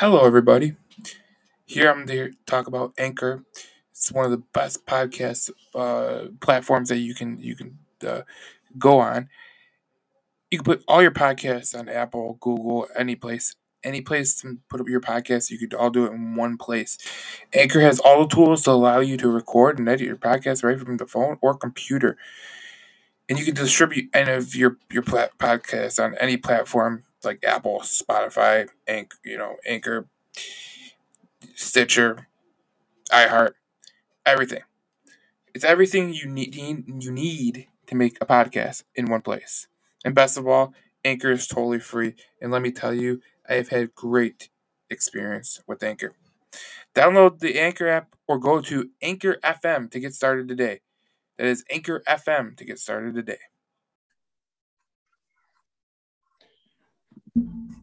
Hello, everybody. Here I'm to talk about Anchor. It's one of the best podcast uh, platforms that you can you can uh, go on. You can put all your podcasts on Apple, Google, any place, any place to put up your podcast. You could all do it in one place. Anchor has all the tools to allow you to record and edit your podcast right from the phone or computer, and you can distribute any of your your plat- podcasts on any platform like Apple, Spotify, Anch- you know, Anchor, Stitcher, iHeart, everything. It's everything you need you need to make a podcast in one place. And best of all, Anchor is totally free. And let me tell you, I have had great experience with Anchor. Download the Anchor app or go to Anchor FM to get started today. That is Anchor FM to get started today.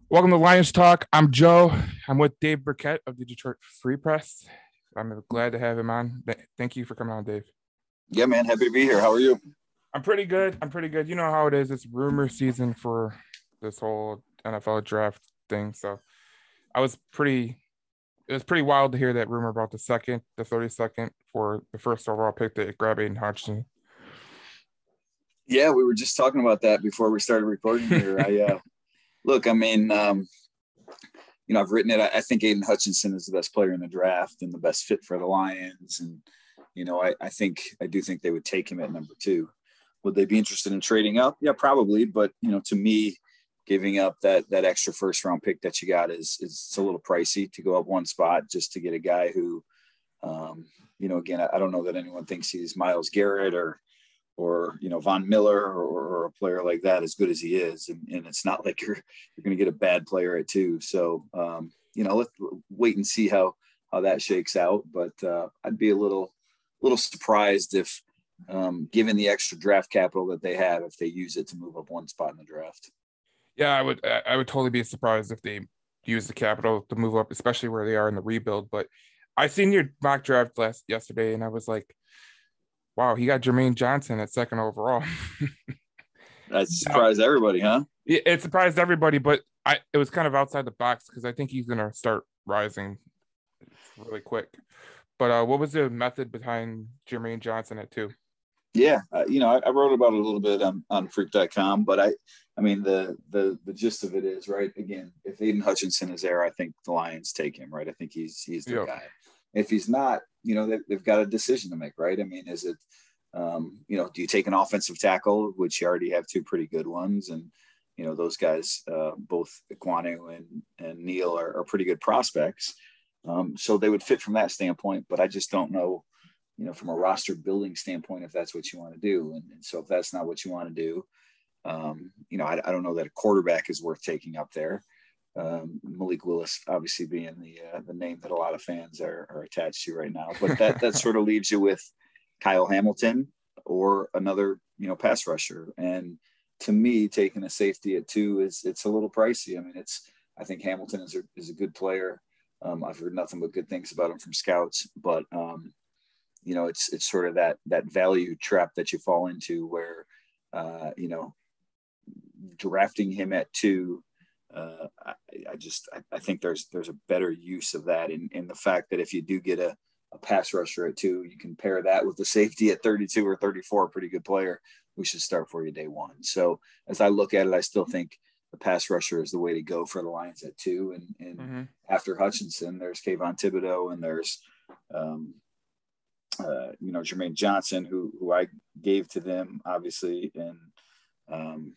Welcome to Lions Talk. I'm Joe. I'm with Dave Birkett of the Detroit Free Press. I'm glad to have him on. Thank you for coming on, Dave. Yeah, man. Happy to be here. How are you? I'm pretty good. I'm pretty good. You know how it is. It's rumor season for this whole NFL draft thing. So I was pretty it was pretty wild to hear that rumor about the second, the 32nd for the first overall pick that grab Aidan Hutchinson. Yeah, we were just talking about that before we started recording here. I uh look, I mean, um, you know, I've written it. I, I, think Aidan Hutchinson is the best player in the draft and the best fit for the Lions. And, you know, I, I think, I do think they would take him at number two. Would they be interested in trading up? Yeah, probably. But, you know, to me, giving up that, that extra first round pick that you got is, is it's a little pricey to go up one spot just to get a guy who, um, you know, again, I, I don't know that anyone thinks he's Myles Garrett or, or you know Von Miller or, or, a player like that as good as he is, and, and it's not like you're you're going to get a bad player at two. So um, you know, let's wait and see how how that shakes out. But uh, I'd be a little little surprised if, um, given the extra draft capital that they have, if they use it to move up one spot in the draft. Yeah, I would I would totally be surprised if they use the capital to move up, especially where they are in the rebuild. But I seen your mock draft last yesterday, and I was like wow, he got Jermaine Johnson at second overall. that surprised everybody, huh? It, it surprised everybody, but I it was kind of outside the box because I think he's gonna start rising really quick. But uh, what was the method behind Jermaine Johnson at two? Yeah, uh, you know, I, I, wrote about it a little bit on, on freep.com, but I, I mean, the, the, the gist of it is right. Again, if Aidan Hutchinson is there, I think the Lions take him, right? I think he's, he's the guy. If he's not, you know, they, have got a decision to make, right? I mean, is it, um, you know, do you take an offensive tackle, which you already have two pretty good ones, and you know those guys, uh, both Ekwonu and and Neal, are, are pretty good prospects, um, so they would fit from that standpoint. But I just don't know, you know, from a roster building standpoint, if that's what you want to do, and, and so if that's not what you want to do, um, you know, I, I, don't know that a quarterback is worth taking up there. Um, Malik Willis, obviously being the uh, the name that a lot of fans are, are attached to right now, but that that sort of leaves you with Kyle Hamilton or another you know pass rusher. And to me, taking a safety at two is it's a little pricey. I mean, it's I think Hamilton is a, is a good player. Um, I've heard nothing but good things about him from scouts, but um, you know, it's it's sort of that that value trap that you fall into where uh, you know drafting him at two uh, I, I, just I, I, think there's there's a better use of that in, in the fact that if you do get a, a pass rusher at two, you can pair that with the safety at 32 or 34, a pretty good player. We should start for you day one. So as I look at it, I still think the pass rusher is the way to go for the Lions at two. And, and mm-hmm. after Hutchinson, there's Kayvon Thibodeaux and there's um, uh, you know Jermaine Johnson, who who I gave to them obviously, and um,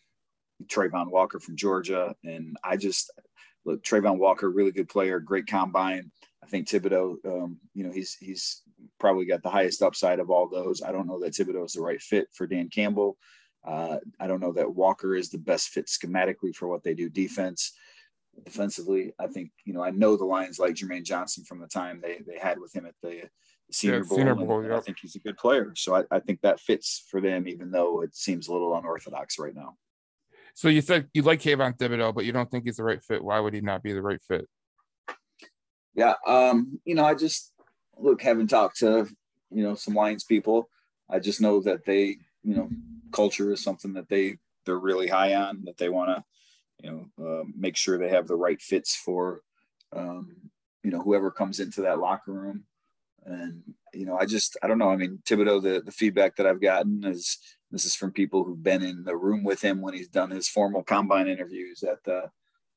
Travon Walker from Georgia. And I just look, Travon Walker, really good player, great combine. I think Thibodeaux, um, you know, he's he's probably got the highest upside of all those. I don't know that Thibodeaux is the right fit for Dan Campbell. Uh, I don't know that Walker is the best fit schematically for what they do defense. Defensively, I think you know I know the Lions like Jermaine Johnson from the time they they had with him at the Senior yeah, Bowl. Senior Bowl yep. I think he's a good player, so I, I think that fits for them, even though it seems a little unorthodox right now. So you said you like Kayvon Thibodeaux, but you don't think he's the right fit. Why would he not be the right fit? Yeah, um, you know, I just look having talked to you know some Lions people. I just know that they, you know, culture is something that they they're really high on. That they want to, you know, uh, make sure they have the right fits for um, you know, whoever comes into that locker room. And, you know, I just, I don't know. I mean, Thibodeaux, the, the feedback that I've gotten is this is from people who've been in the room with him when he's done his formal combine interviews at the,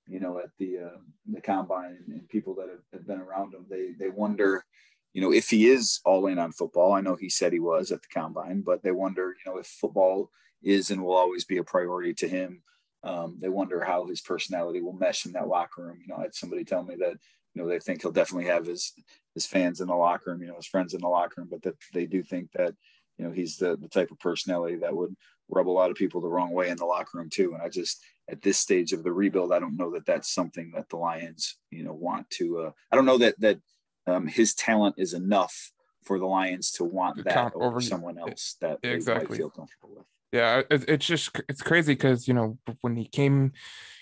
you know, at the, uh, the combine and, and people that have, have been around him. They, they wonder, you know, if he is all in on football. I know he said he was at the combine, but they wonder, you know, if football is and will always be a priority to him. Um, they wonder how his personality will mesh in that locker room. You know, I had somebody tell me that you know they think he'll definitely have his his fans in the locker room, you know, his friends in the locker room, but that they do think that you know he's the the type of personality that would rub a lot of people the wrong way in the locker room too. And I just at this stage of the rebuild, I don't know that that's something that the Lions you know want to. Uh, I don't know that that um, his talent is enough for the Lions to want that over, over someone else that exactly. they feel comfortable with yeah it's just it's crazy because you know when he came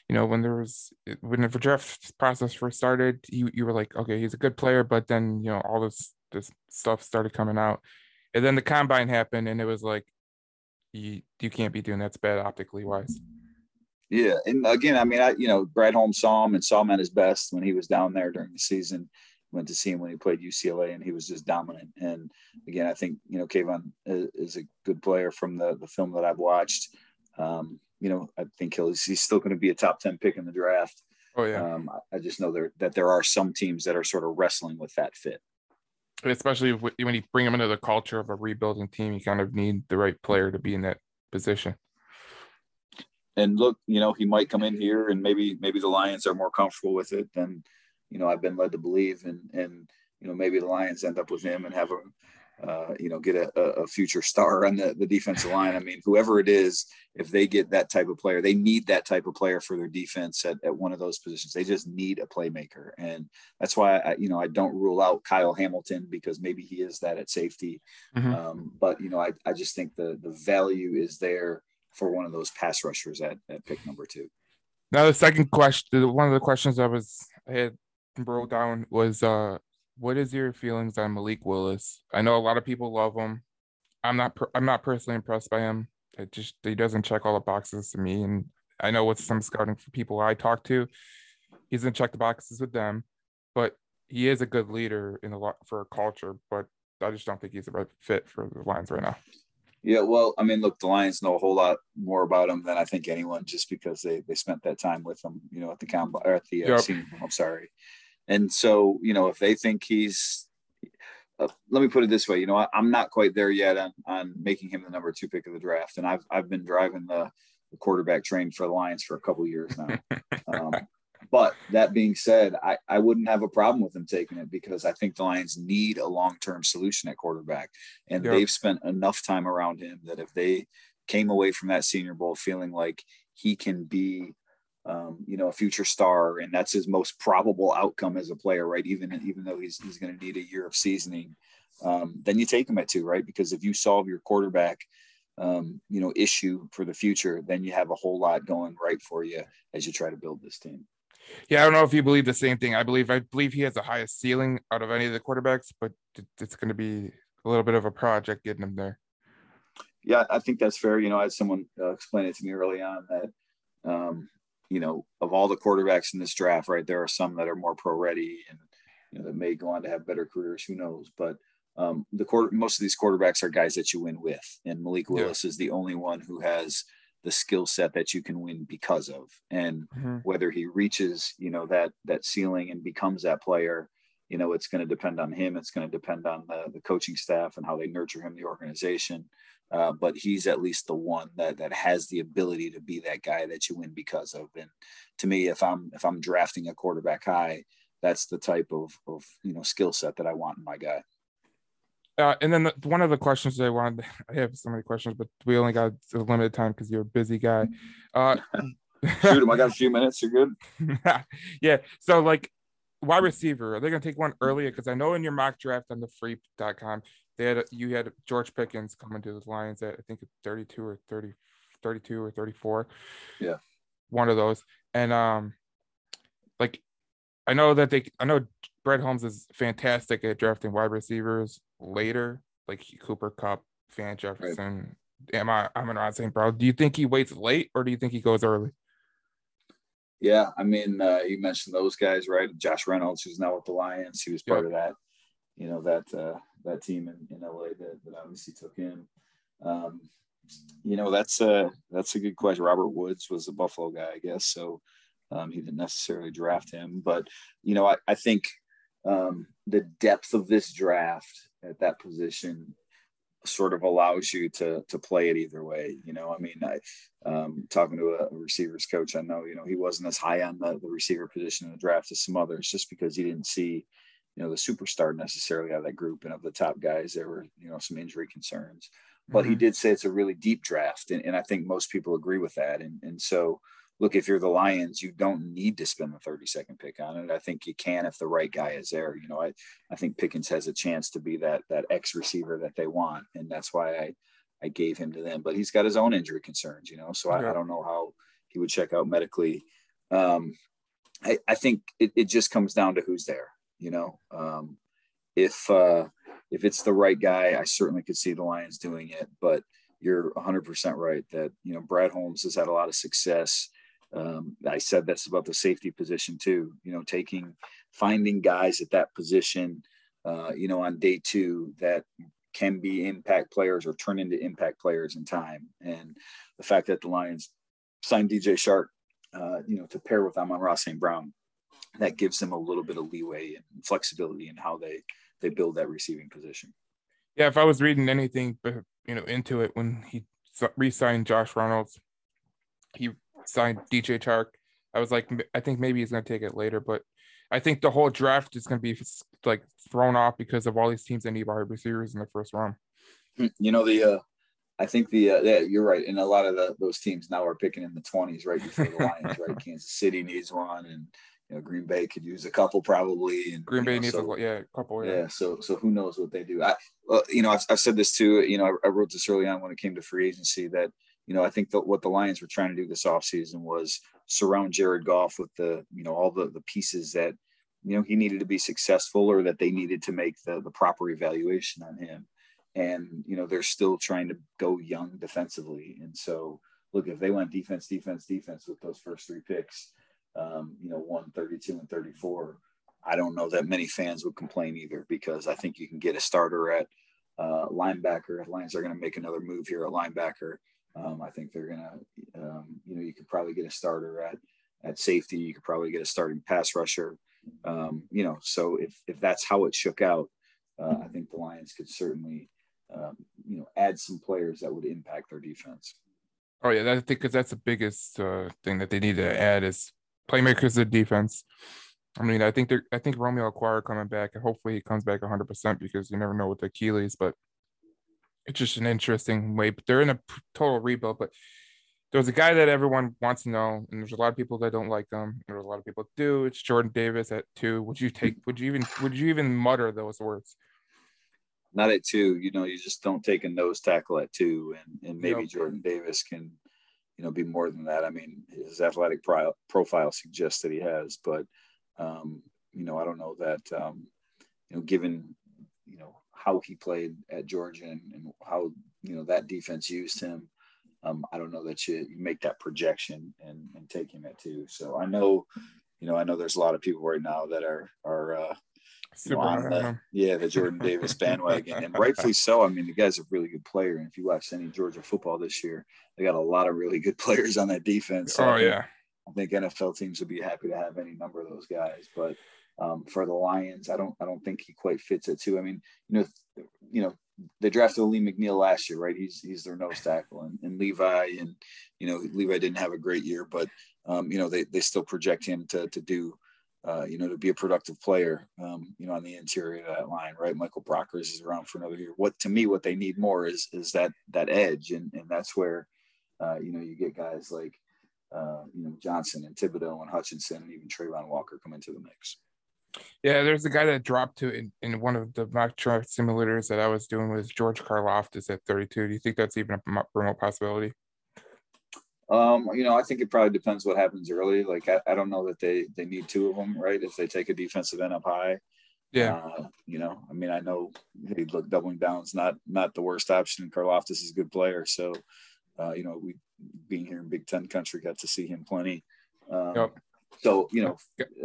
you know when there was when the draft process first started you you were like okay he's a good player but then you know all this this stuff started coming out and then the combine happened and it was like you you can't be doing that's bad optically wise yeah and again i mean i you know brad holmes saw him and saw him at his best when he was down there during the season went to see him when he played UCLA, and he was just dominant. And again, I think you know Kayvon is a good player from the the film that I've watched. Um, you know, I think he'll he's still going to be a top ten pick in the draft. Oh yeah. Um, I just know there that there are some teams that are sort of wrestling with that fit. Especially when you bring them into the culture of a rebuilding team, you kind of need the right player to be in that position. And look, you know, he might come in here, and maybe maybe the Lions are more comfortable with it than you know I've been led to believe, and and you know maybe the Lions end up with him and have a uh, you know, get a, a, future star on the, the defensive line. I mean, whoever it is, if they get that type of player, they need that type of player for their defense at, at one of those positions. They just need a playmaker. And that's why, I, you know, I don't rule out Kyle Hamilton because maybe he is that at safety. Mm-hmm. Um, but, you know, I, I just think the, the value is there for one of those pass rushers at, at pick number two. Now, the second question, one of the questions I was, I had wrote down was uh what is your feelings on Malik Willis? I know a lot of people love him. I'm not per- I'm not personally impressed by him. It just he doesn't check all the boxes to me. And I know with some scouting for people I talk to, he doesn't check the boxes with them, but he is a good leader in a lot for a culture. But I just don't think he's the right fit for the Lions right now. Yeah, well, I mean, look, the Lions know a whole lot more about him than I think anyone, just because they they spent that time with him, you know, at the combine or at the uh, yep. scene. I'm sorry, and so, you know, if they think he's, uh, let me put it this way, you know, I, am not quite there yet on, on making him the number two pick of the draft. And I've, I've been driving the, the quarterback train for the Lions for a couple years now. Um, but that being said, I, I wouldn't have a problem with them taking it because I think the Lions need a long term solution at quarterback. And yep. they've spent enough time around him that if they came away from that senior bowl feeling like he can be um, you know, a future star, and that's his most probable outcome as a player, right? Even even though he's he's going to need a year of seasoning, um, then you take him at two, right? Because if you solve your quarterback, um, you know, issue for the future, then you have a whole lot going right for you as you try to build this team. Yeah, I don't know if you believe the same thing. I believe I believe he has the highest ceiling out of any of the quarterbacks, but it's going to be a little bit of a project getting him there. Yeah, I think that's fair. You know, I had someone uh, explain it to me early on that um, you know, of all the quarterbacks in this draft, right, there are some that are more pro ready and you know that may go on to have better careers. Who knows? But um, the quarter, most of these quarterbacks are guys that you win with, and Malik Willis yeah. is the only one who has the skill set that you can win because of. And mm-hmm. whether he reaches, you know, that that ceiling and becomes that player, you know, it's going to depend on him. It's going to depend on the, the coaching staff and how they nurture him, the organization. Uh, but he's at least the one that that has the ability to be that guy that you win because of. And to me, if I'm if I'm drafting a quarterback high, that's the type of of you know skill set that I want in my guy. Uh, and then the, one of the questions I wanted, I have so many questions, but we only got a limited time because you're a busy guy. Uh, Shoot him! I got a few minutes. You're good. yeah. So like wide receiver, are they going to take one earlier? Because I know in your mock draft on the freep.com, they had you had George Pickens coming to the Lions at I think 32 or 30, 32 or 34. Yeah. One of those. And um like I know that they I know Brad Holmes is fantastic at drafting wide receivers later, like Cooper Kupp, Van Jefferson. Right. Am I I'm not St. bro. Do you think he waits late or do you think he goes early? Yeah, I mean, uh, you mentioned those guys, right? Josh Reynolds, who's now with the Lions, he was part of that, you know, that uh, that team in, in LA that, that obviously took him. Um, you know, that's a that's a good question. Robert Woods was a Buffalo guy, I guess, so um, he didn't necessarily draft him, but you know, I, I think um, the depth of this draft at that position sort of allows you to to play it either way. You know, I mean, I um, talking to a, receivers coach, I know you know he wasn't as high on the, the receiver position in the draft as some others, just because he didn't see you know the superstar necessarily out of that group and of the top guys. There were you know some injury concerns, but mm-hmm. he did say it's a really deep draft, and, and I think most people agree with that. And and so look, if you're the Lions, you don't need to spend the 32nd pick on it. I think you can if the right guy is there. You know, I, I think Pickens has a chance to be that that X receiver that they want, and that's why I I gave him to them. But he's got his own injury concerns, you know, so I, I don't know how he would check out medically. Um, I, I think it, it just comes down to who's there, you know. Um, if uh, if it's the right guy, I certainly could see the Lions doing it, but you're 100% right that you know Brad Holmes has had a lot of success um, I said this about the safety position too. You know, taking finding guys at that position, uh, you know, on day two that can be impact players or turn into impact players in time. And the fact that the Lions signed DJ Chark, uh, you know, to pair with Amon-Ra St. Brown, that gives them a little bit of leeway and flexibility in how they they build that receiving position. Yeah, if I was reading anything, you know, into it when he re-signed Josh Reynolds, he signed DJ Chark. I was like, I think maybe he's going to take it later, but I think the whole draft is going to be like thrown off because of all these teams that need wide receivers in the first round. Hmm, you know the, uh, I think the uh, yeah, you're right, and a lot of the, those teams now are picking in the 20s right before the Lions. right, Kansas City needs one, and you know Green Bay could use a couple probably. And Green Bay know, needs so, a yeah a couple. Yeah. yeah. so so who knows what they do? I well, you know I've, I've said this too. You know I, I wrote this early on when it came to free agency that you know, I think that what the Lions were trying to do this offseason was surround Jared Goff with the, you know, all the, the pieces that, you know, he needed to be successful or that they needed to make the, the proper evaluation on him. And, you know, they're still trying to go young defensively. And so, look, if they went defense, defense, defense with those first three picks, um, you know, 132 and 34, I don't know that many fans would complain either because I think you can get a starter at uh, linebacker. Lions are going to make another move here at linebacker. Um, I think they're gonna, um, you know, you could probably get a starter at at safety. You could probably get a starting pass rusher. Um, you know, so if if that's how it shook out, uh, I think the Lions could certainly, um, you know, add some players that would impact their defense. Oh yeah, I think because that's the biggest uh, thing that they need to add is playmakers of defense. I mean, I think they're I think Romeo Okwara coming back, and hopefully he comes back 100 percent because you never know with the Achilles, but it's just an interesting way. But they're in a total rebuild. But there's a guy that everyone wants to know, and there's a lot of people that don't like him. There's a lot of people do. It's Jordan Davis at two. Would you take? Would you even? Would you even mutter those words? Not at two. You know, you just don't take a nose tackle at two, and and maybe Jordan Davis can, you know, be more than that. I mean, his athletic pro- profile suggests that he has, but um, you know, I don't know that. Um, you know, given you know how he played at Georgia and, and how you know that defense used him. Um, I don't know that you, you make that projection and, and take him at two. So I know, you know, I know there's a lot of people right now that are are uh, you know, on the, yeah the Jordan Davis bandwagon, and rightfully so. I mean, the guy's a really good player, and if you watch any Georgia football this year, they got a lot of really good players on that defense. So oh yeah, I think NFL teams would be happy to have any number of those guys, but um, for the Lions. I don't I don't think he quite fits it too. I mean, you know, you know, they drafted Alim McNeill last year, right? He's he's their nose tackle, and, and Levi, and you know, Levi didn't have a great year, but um, you know, they they still project him to to do. Uh, you know, to be a productive player, um, you know, on the interior of that line, right? Michael Brockers is around for another year. What to me, what they need more is is that that edge, and and that's where, uh, you know, you get guys like, uh, you know, Johnson and Thibodeaux and Hutchinson and even Travon Walker come into the mix. Yeah, there's a guy that dropped to in, in one of the mock draft simulators that I was doing was George Karlaftis at 32. Do you think that's even a remote possibility? Um, you know, I think it probably depends what happens early. Like, I, I don't know that they they need two of them, right? If they take a defensive end up high, yeah. Uh, you know, I mean, I know hey, look, doubling down is not not the worst option. Karlaftis is a good player, so uh, you know, we being here in Big Ten country got to see him plenty. Um, yep. So you know,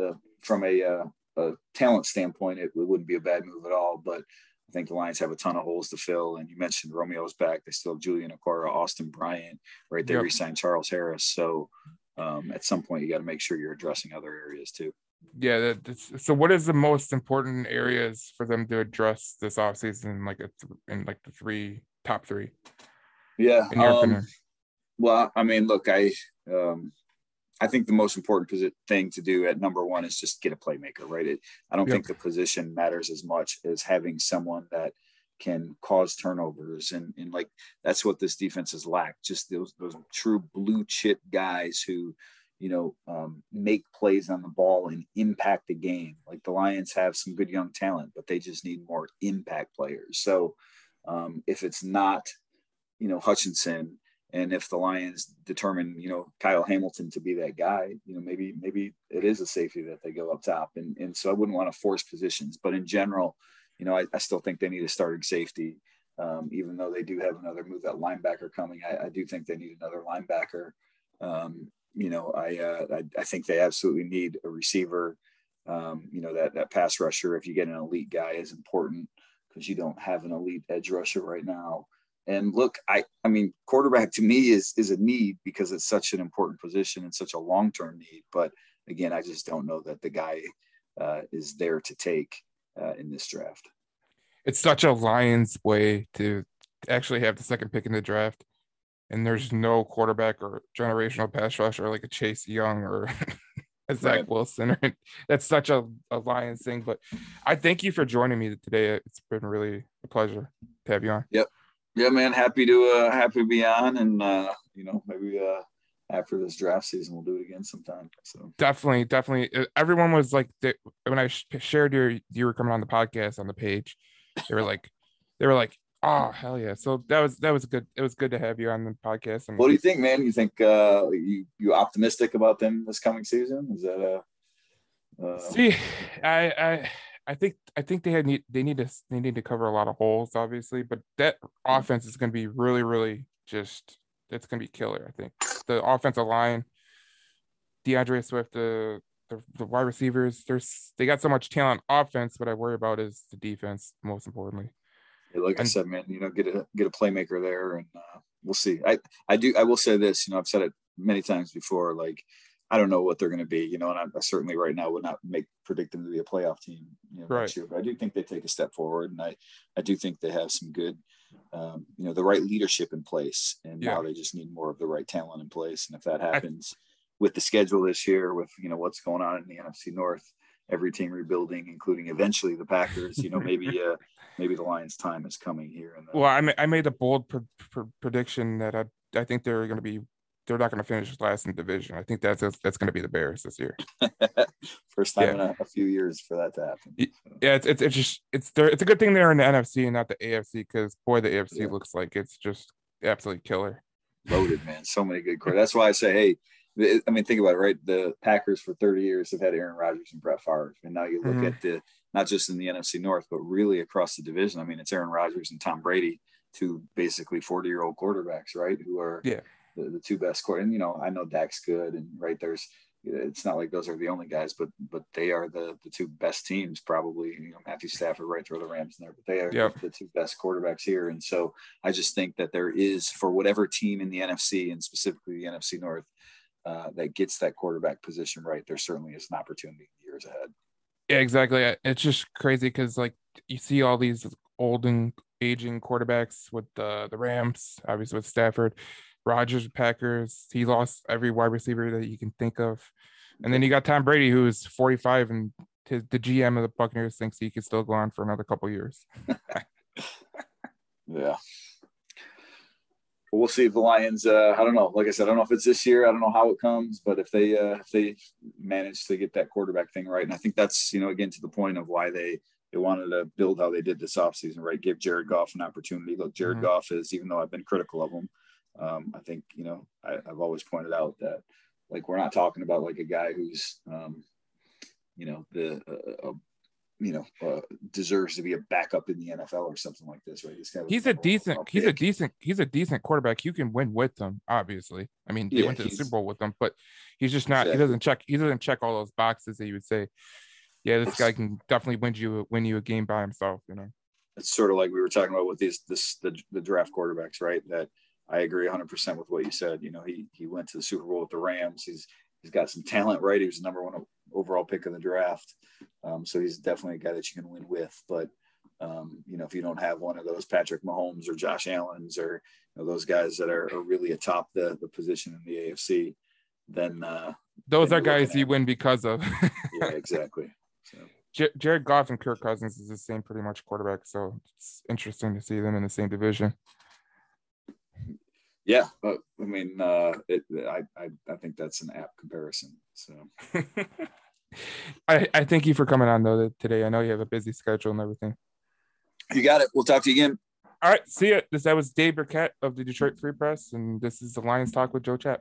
uh, from a, uh, a talent standpoint, it, it, wouldn't be a bad move at all. But I think the Lions have a ton of holes to fill. And you mentioned Romeo's back; they still have Julian Okwara, Austin Bryant, right? They yep. re-signed Charles Harris. So um, at some point, you got to make sure you're addressing other areas too. Yeah. so, what is the most important areas for them to address this offseason? Like a th- in like the three top three. Yeah. Um, well, I mean, look, I um, I think the most important thing to do at number one is just get a playmaker, right? It, I don't yep. think the position matters as much as having someone that can cause turnovers and, and like that's what this defense has lacked just those those true blue chip guys who you know um, make plays on the ball and impact the game like the lions have some good young talent but they just need more impact players so um, if it's not you know hutchinson and if the Lions determine, you know, Kyle Hamilton to be that guy, you know, maybe maybe it is a safety that they go up top, and and so I wouldn't want to force positions, but in general, you know, I, I still think they need a starting safety, um, even though they do have another move at linebacker coming. I, I do think they need another linebacker. Um, you know, I, uh, I, I think they absolutely need a receiver. Um, you know that that pass rusher, if you get an elite guy, is important because you don't have an elite edge rusher right now. And look, I I mean, quarterback to me is is a need because it's such an important position and such a long term need. But again, I just don't know that the guy uh, is there to take uh, in this draft. It's such a Lions way to actually have the second pick in the draft, and there's no quarterback or generational pass rusher like a Chase Young or a Zach right. Wilson. That's such a, a Lions thing. But I thank you for joining me today. It's been really a pleasure to have you on. Yep. Yeah, man. Happy to uh, happy to be on, and uh, you know maybe uh, after this draft season we'll do it again sometime. So definitely, definitely. Uh, everyone was like, they, when I shared your you were coming on the podcast on the page, they were like, they were like, oh hell yeah! So that was that was good. It was good to have you on the podcast. And what do you think, man? You think uh, you you optimistic about them this coming season? Is that a uh... see? I I I think I think they had need they need to they need to cover a lot of holes, obviously, but that offense is going to be really, really just it's going to be killer. I think the offensive line, D'Andre Swift, the, the the wide receivers, there's they got so much talent offense. What I worry about is the defense, most importantly. Yeah, like and, I said, man, you know, get a get a playmaker there, and uh, we'll see. I I do I will say this, you know, I've said it many times before, like I don't know what they're going to be, you know, and I, I, certainly right now would not make predict them to be a playoff team, you know, right. year. But I do think they take a step forward, and I I do think they have some good, um, you know, the right leadership in place, and yeah. now they just need more of the right talent in place. And if that happens I, with the schedule this year, with you know what's going on in the NFC North, every team rebuilding, including eventually the Packers, you know, maybe uh, maybe the Lions' time is coming here. And well, I, ma- I made a bold pr- pr- prediction that I I think they're going to be they're not going to finish last in the division. I think that's that's going to be the Bears this year. First time yeah. in a, a, few years for that to happen. Yeah, it's, it's it's just it's there. It's a good thing they're in the NFC and not the AFC because boy, the AFC yeah. looks like it's just absolutely killer. Loaded, man. So many good quarterbacks. That's why I say, hey, I mean, think about it, right? The Packers for 30 years have had Aaron Rodgers and Brett Favre, and now you look mm-hmm. at the not just in the NFC North, but really across the division. I mean, it's Aaron Rodgers and Tom Brady, two basically 40 year old quarterbacks, right? Who are yeah the, the two best core. And you know, I know Dak's good, and right there's it's not like those are the only guys, but but they are the the two best teams probably. You know, Matthew Stafford right throw the Rams in there, but they are yep. the two best quarterbacks here. And so I just think that there is for whatever team in the NFC and specifically the NFC North uh, that gets that quarterback position right, there certainly is an opportunity years ahead. Yeah, exactly. It's just crazy because like you see all these old and aging quarterbacks with the the Rams, obviously with Stafford, Rodgers, Packers. He lost every wide receiver that you can think of. And then you got Tom Brady, who's 45, and his, the GM of the Buccaneers thinks he could still go on for another couple years. yeah. we'll see if the Lions. Uh, I don't know. Like I said, I don't know if it's this year. I don't know how it comes, but if they uh, if they manage to get that quarterback thing right, and I think that's you know again to the point of why they they wanted to build how they did this offseason, right? Give Jared Goff an opportunity. Look, Jared mm-hmm. Goff is even though I've been critical of him um, I think you know I, have always pointed out that like we're not talking about like a guy who's um, you know the a, you know, uh, deserves to be a backup in the NFL or something like this, right? This guy he's a decent, he's a decent, he's a decent quarterback. You can win with them, obviously. I mean, they yeah, went to the Super Bowl with them, but he's just not. Exactly. He doesn't check. He doesn't check all those boxes that you would say. Yeah, this guy can definitely win you win you a game by himself. You know, it's sort of like we were talking about with these this the, the draft quarterbacks, right? That I agree 100 percent with what you said. You know, he he went to the Super Bowl with the Rams. He's he's got some talent, right? He was the number one overall pick in the draft. Um, so he's definitely a guy that you can win with. But um, you know, if you don't have one of those Patrick Mahomes or Josh Allen's or you know, those guys that are, are, really atop the the position in the AFC, then uh, those then are guys you win because of. yeah, exactly. So. J- Jared Goff and Kirk Cousins is the same pretty much quarterback, so it's interesting to see them in the same division. Yeah, but I mean, uh, it, I, I I think that's an apt comparison. So. I, I thank you for coming on though today. I know you have a busy schedule and everything. You got it. We'll talk to you again. All right. See you. This that was Dave Birkett of the Detroit Free Press, and this is the Lions Talk with Joe Chat.